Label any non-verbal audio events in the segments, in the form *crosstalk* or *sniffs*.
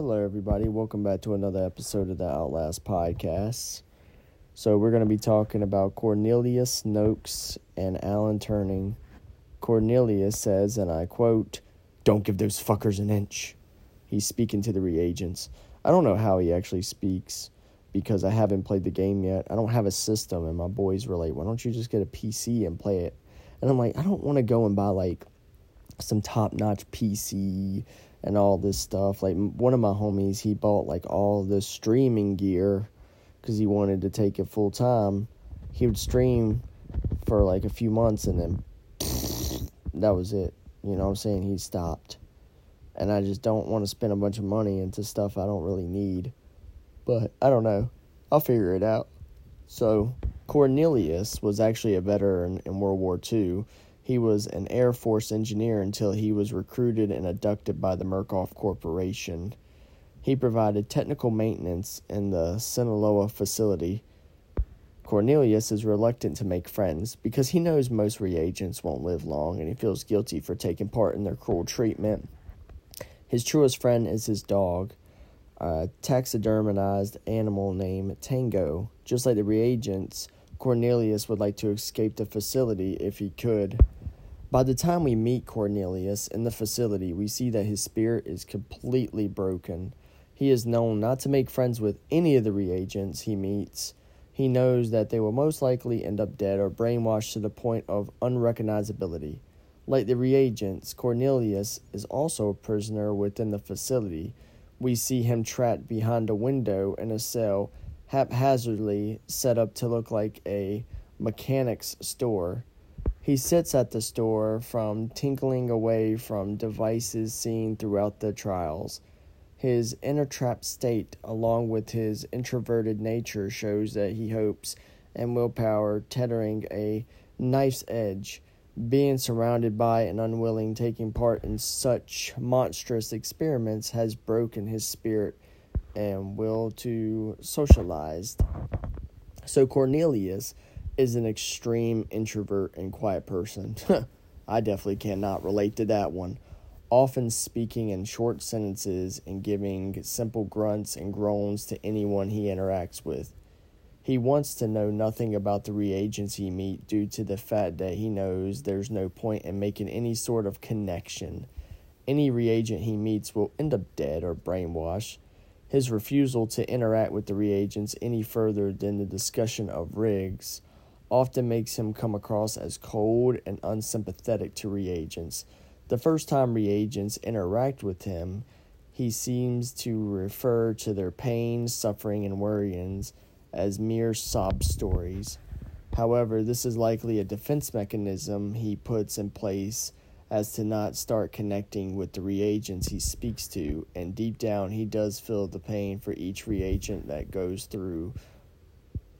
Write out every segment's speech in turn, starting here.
Hello, everybody. Welcome back to another episode of the Outlast Podcast. So, we're going to be talking about Cornelius Noakes and Alan Turing. Cornelius says, and I quote, Don't give those fuckers an inch. He's speaking to the reagents. I don't know how he actually speaks because I haven't played the game yet. I don't have a system, and my boys were like, Why don't you just get a PC and play it? And I'm like, I don't want to go and buy like some top notch PC and all this stuff. Like one of my homies, he bought like all the streaming gear because he wanted to take it full time. He would stream for like a few months and then *sniffs* that was it. You know what I'm saying? He stopped. And I just don't want to spend a bunch of money into stuff I don't really need. But I don't know. I'll figure it out. So, Cornelius was actually a veteran in World War II he was an Air Force engineer until he was recruited and abducted by the Murkoff Corporation. He provided technical maintenance in the Sinyala facility. Cornelius is reluctant to make friends because he knows most reagents won't live long and he feels guilty for taking part in their cruel treatment. His truest friend is his dog, a taxidermized animal named Tango. Just like the reagents, Cornelius would like to escape the facility if he could. By the time we meet Cornelius in the facility, we see that his spirit is completely broken. He is known not to make friends with any of the reagents he meets. He knows that they will most likely end up dead or brainwashed to the point of unrecognizability. Like the reagents, Cornelius is also a prisoner within the facility. We see him trapped behind a window in a cell, haphazardly set up to look like a mechanic's store. He sits at the store from tinkling away from devices seen throughout the trials. His inner trapped state, along with his introverted nature, shows that he hopes and willpower tethering a knife's edge. Being surrounded by and unwilling taking part in such monstrous experiments has broken his spirit and will to socialize. So Cornelius is an extreme introvert and quiet person. *laughs* I definitely cannot relate to that one. Often speaking in short sentences and giving simple grunts and groans to anyone he interacts with. He wants to know nothing about the reagents he meets due to the fact that he knows there's no point in making any sort of connection. Any reagent he meets will end up dead or brainwashed. His refusal to interact with the reagents any further than the discussion of rigs often makes him come across as cold and unsympathetic to reagents. The first time reagents interact with him, he seems to refer to their pain, suffering, and worryings as mere sob stories. However, this is likely a defense mechanism he puts in place as to not start connecting with the reagents he speaks to, and deep down he does feel the pain for each reagent that goes through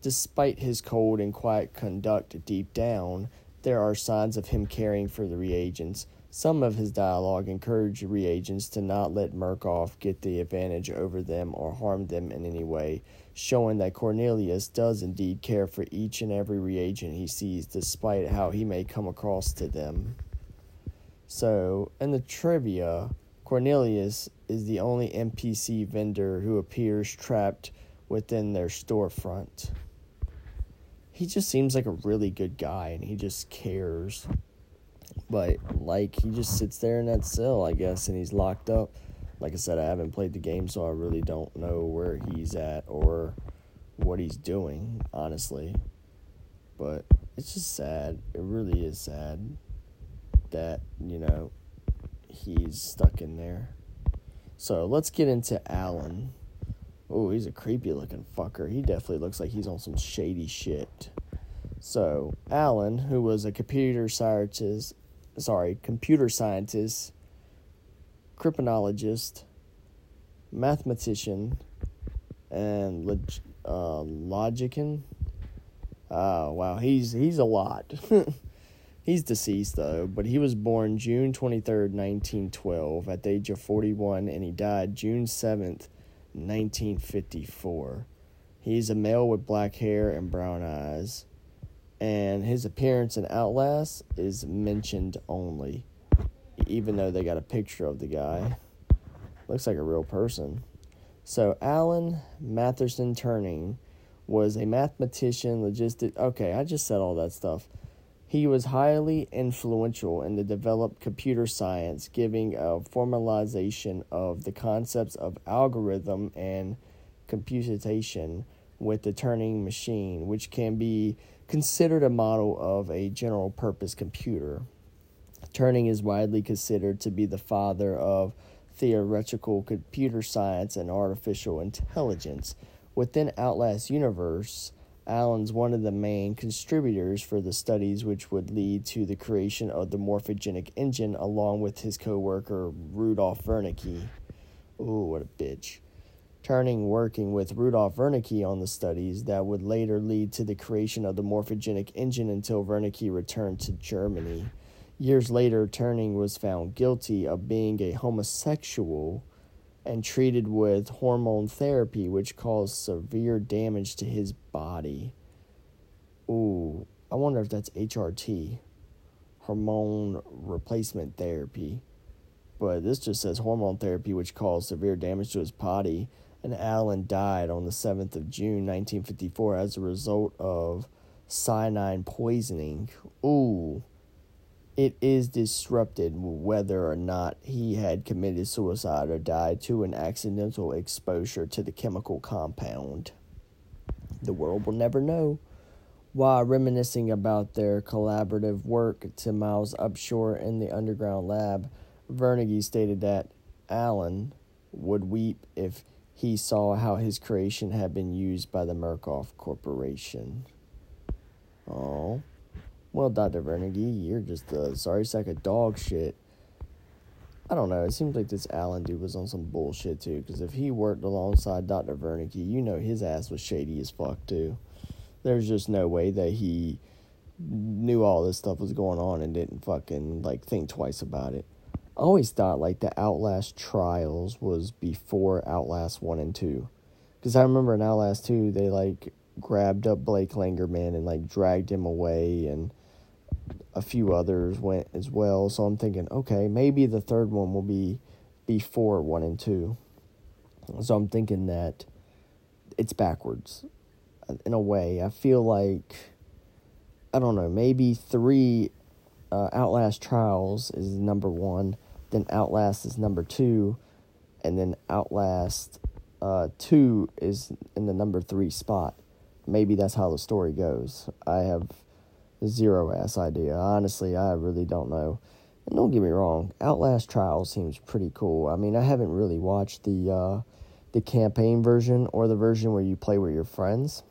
Despite his cold and quiet conduct deep down, there are signs of him caring for the reagents. Some of his dialogue encouraged reagents to not let Murkoff get the advantage over them or harm them in any way, showing that Cornelius does indeed care for each and every reagent he sees, despite how he may come across to them. So, in the trivia, Cornelius is the only NPC vendor who appears trapped within their storefront he just seems like a really good guy and he just cares. But like he just sits there in that cell, I guess, and he's locked up. Like I said, I haven't played the game, so I really don't know where he's at or what he's doing, honestly. But it's just sad. It really is sad that, you know, he's stuck in there. So let's get into Alan. Oh, he's a creepy looking fucker. He definitely looks like he's on some shady shit. So, Alan, who was a computer scientist, sorry, computer scientist, cryptonologist, mathematician, and log, uh, logician. Oh, wow, he's he's a lot. *laughs* he's deceased though, but he was born June 23rd, 1912 at the age of 41 and he died June 7th, 1954. He's a male with black hair and brown eyes, and his appearance in Outlast is mentioned only, even though they got a picture of the guy. looks like a real person. So Alan Mathison Turing was a mathematician, logistic. Okay, I just said all that stuff. He was highly influential in the developed computer science, giving a formalization of the concepts of algorithm and computation with the Turing machine, which can be considered a model of a general purpose computer. Turing is widely considered to be the father of theoretical computer science and artificial intelligence. Within Outlast universe, Alan's one of the main contributors for the studies which would lead to the creation of the morphogenic engine along with his co-worker Rudolf Wernicke. Ooh, what a bitch. Turing working with Rudolf Wernicke on the studies that would later lead to the creation of the morphogenic engine until Wernicke returned to Germany. Years later, Turing was found guilty of being a homosexual and treated with hormone therapy, which caused severe damage to his body. Ooh, I wonder if that's HRT, hormone replacement therapy. But this just says hormone therapy, which caused severe damage to his body. And Allen died on the 7th of June, 1954, as a result of cyanide poisoning. Ooh it is disrupted whether or not he had committed suicide or died to an accidental exposure to the chemical compound. The world will never know. While reminiscing about their collaborative work to Miles Upshur in the underground lab, Wernicke stated that Alan would weep if he saw how his creation had been used by the Murkoff Corporation. Oh. Well, Dr. Wernicke, you're just a sorry sack of dog shit. I don't know. It seems like this Allen dude was on some bullshit too. Because if he worked alongside Dr. Wernicke, you know his ass was shady as fuck too. There's just no way that he knew all this stuff was going on and didn't fucking like think twice about it. I always thought like the Outlast trials was before Outlast one and two. Because I remember in Outlast two, they like grabbed up Blake Langermann and like dragged him away and a few others went as well. So I'm thinking, okay, maybe the third one will be before one and two. So I'm thinking that it's backwards in a way. I feel like, I don't know, maybe three uh, Outlast Trials is number one, then Outlast is number two, and then Outlast uh, 2 is in the number three spot. Maybe that's how the story goes. I have zero ass idea. Honestly, I really don't know. And don't get me wrong, Outlast Trial seems pretty cool. I mean, I haven't really watched the uh, the campaign version or the version where you play with your friends.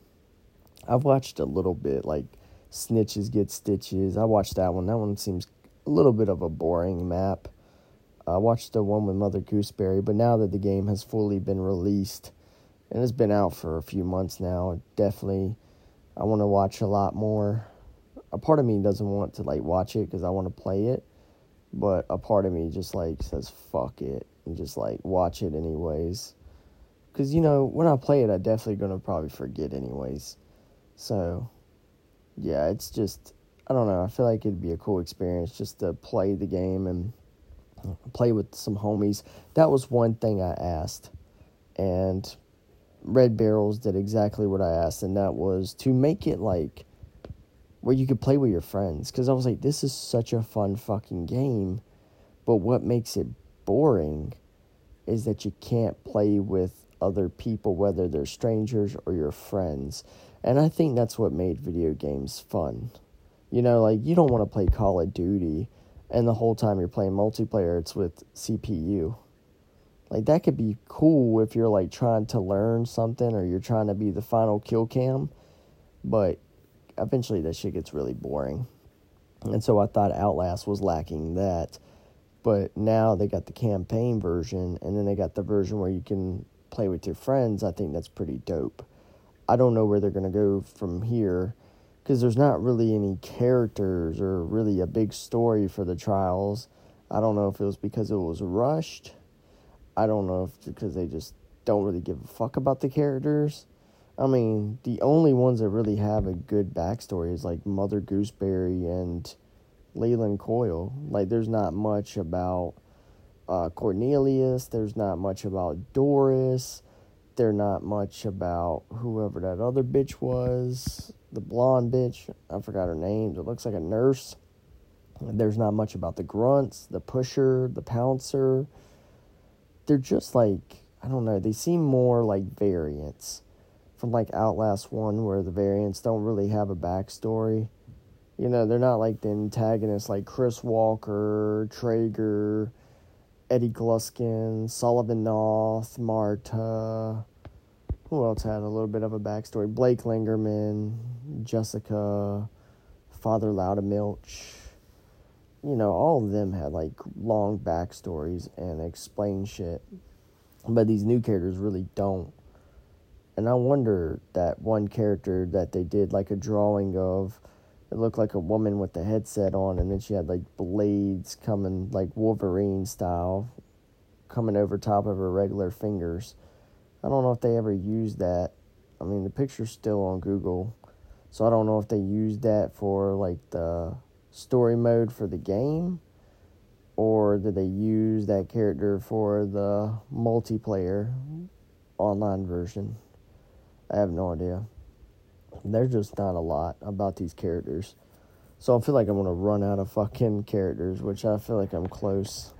I've watched a little bit, like Snitches Get Stitches. I watched that one. That one seems a little bit of a boring map. I watched the one with Mother Gooseberry, but now that the game has fully been released and it's been out for a few months now, definitely I want to watch a lot more a part of me doesn't want to like watch it because I want to play it, but a part of me just like says fuck it and just like watch it anyways. Cause you know when I play it, I definitely gonna probably forget anyways. So, yeah, it's just I don't know. I feel like it'd be a cool experience just to play the game and play with some homies. That was one thing I asked, and Red Barrels did exactly what I asked, and that was to make it like where you could play with your friends. Because I was like, this is such a fun fucking game. But what makes it boring is that you can't play with other people, whether they're strangers or your friends. And I think that's what made video games fun. You know, like you don't want to play Call of Duty and the whole time you're playing multiplayer, it's with CPU. Like that could be cool if you're like trying to learn something or you're trying to be the final kill cam, but eventually that shit gets really boring. And so I thought Outlast was lacking that. But now they got the campaign version and then they got the version where you can play with your friends. I think that's pretty dope. I don't know where they're going to go from here because there's not really any characters or really a big story for the trials. I don't know if it was because it was rushed. I don't know if because they just don't really give a fuck about the characters. I mean, the only ones that really have a good backstory is like Mother Gooseberry and Leland Coyle. Like, there's not much about uh, Cornelius. There's not much about Doris. There's not much about whoever that other bitch was, the blonde bitch. I forgot her name. It looks like a nurse. There's not much about the grunts, the pusher, the pouncer. They're just like, I don't know, they seem more like variants from like Outlast 1, where the variants don't really have a backstory. You know, they're not like the antagonists like Chris Walker, Trager, Eddie Gluskin, Sullivan Knoth, Marta. Who else had a little bit of a backstory? Blake Langermann, Jessica, Father Loudermilk you know, all of them had like long backstories and explain shit. But these new characters really don't. And I wonder that one character that they did like a drawing of, it looked like a woman with the headset on, and then she had like blades coming, like Wolverine style, coming over top of her regular fingers. I don't know if they ever used that. I mean, the picture's still on Google, so I don't know if they used that for like the story mode for the game or did they use that character for the multiplayer online version? I have no idea. There's just not a lot about these characters. So I feel like I'm to run out of fucking characters, which I feel like I'm close.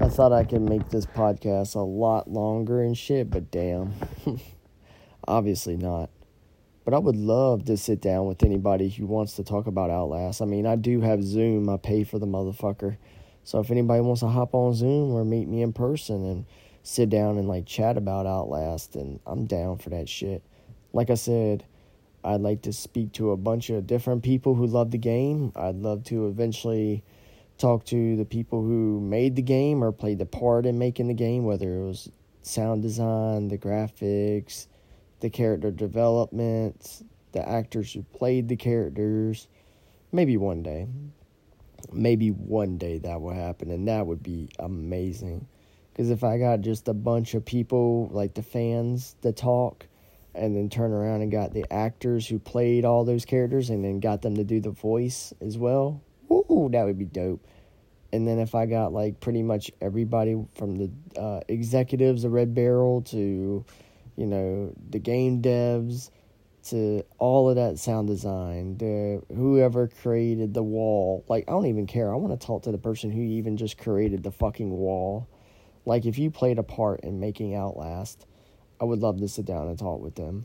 I thought I could make this podcast a lot longer and shit, but damn. *laughs* Obviously not. But I would love to sit down with anybody who wants to talk about Outlast. I mean, I do have Zoom. I pay for the motherfucker. So if anybody wants to hop on Zoom or meet me in person and sit down and like chat about Outlast, and I'm down for that shit. Like I said, I'd like to speak to a bunch of different people who love the game. I'd love to eventually talk to the people who made the game or played the part in making the game, whether it was sound design, the graphics, the character development, the actors who played the characters. Maybe one day. Maybe one day that will happen, and that would be amazing. Because if I got just a bunch of people, like the fans, that talk, and then turn around and got the actors who played all those characters, and then got them to do the voice as well, ooh, that would be dope. And then if I got like pretty much everybody from the uh, executives of Red Barrel to you know, the game devs to all of that sound design, to whoever created the wall. Like, I don't even care. I want to talk to the person who even just created the fucking wall. Like, if you played a part in making Outlast, I would love to sit down and talk with them.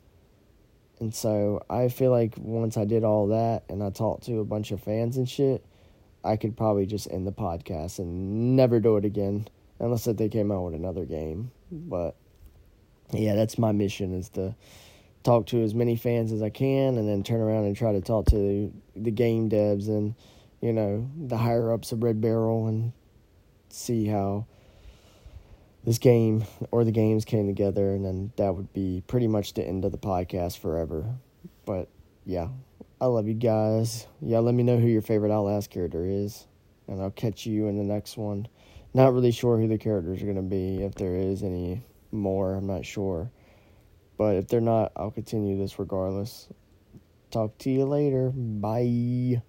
And so I feel like once I did all that and I talked to a bunch of fans and shit, I could probably just end the podcast and never do it again unless that they came out with another game. But yeah, that's my mission is to talk to as many fans as I can and then turn around and try to talk to the game devs and you know the higher ups of Red Barrel and see how this game or the games came together and then that would be pretty much the end of the podcast forever. But yeah, I love you guys. Yeah, let me know who your favorite Outlast character is and I'll catch you in the next one. Not really sure who the characters are going to be if there is any more. I'm not sure. But if they're not, I'll continue this regardless. Talk to you later. Bye.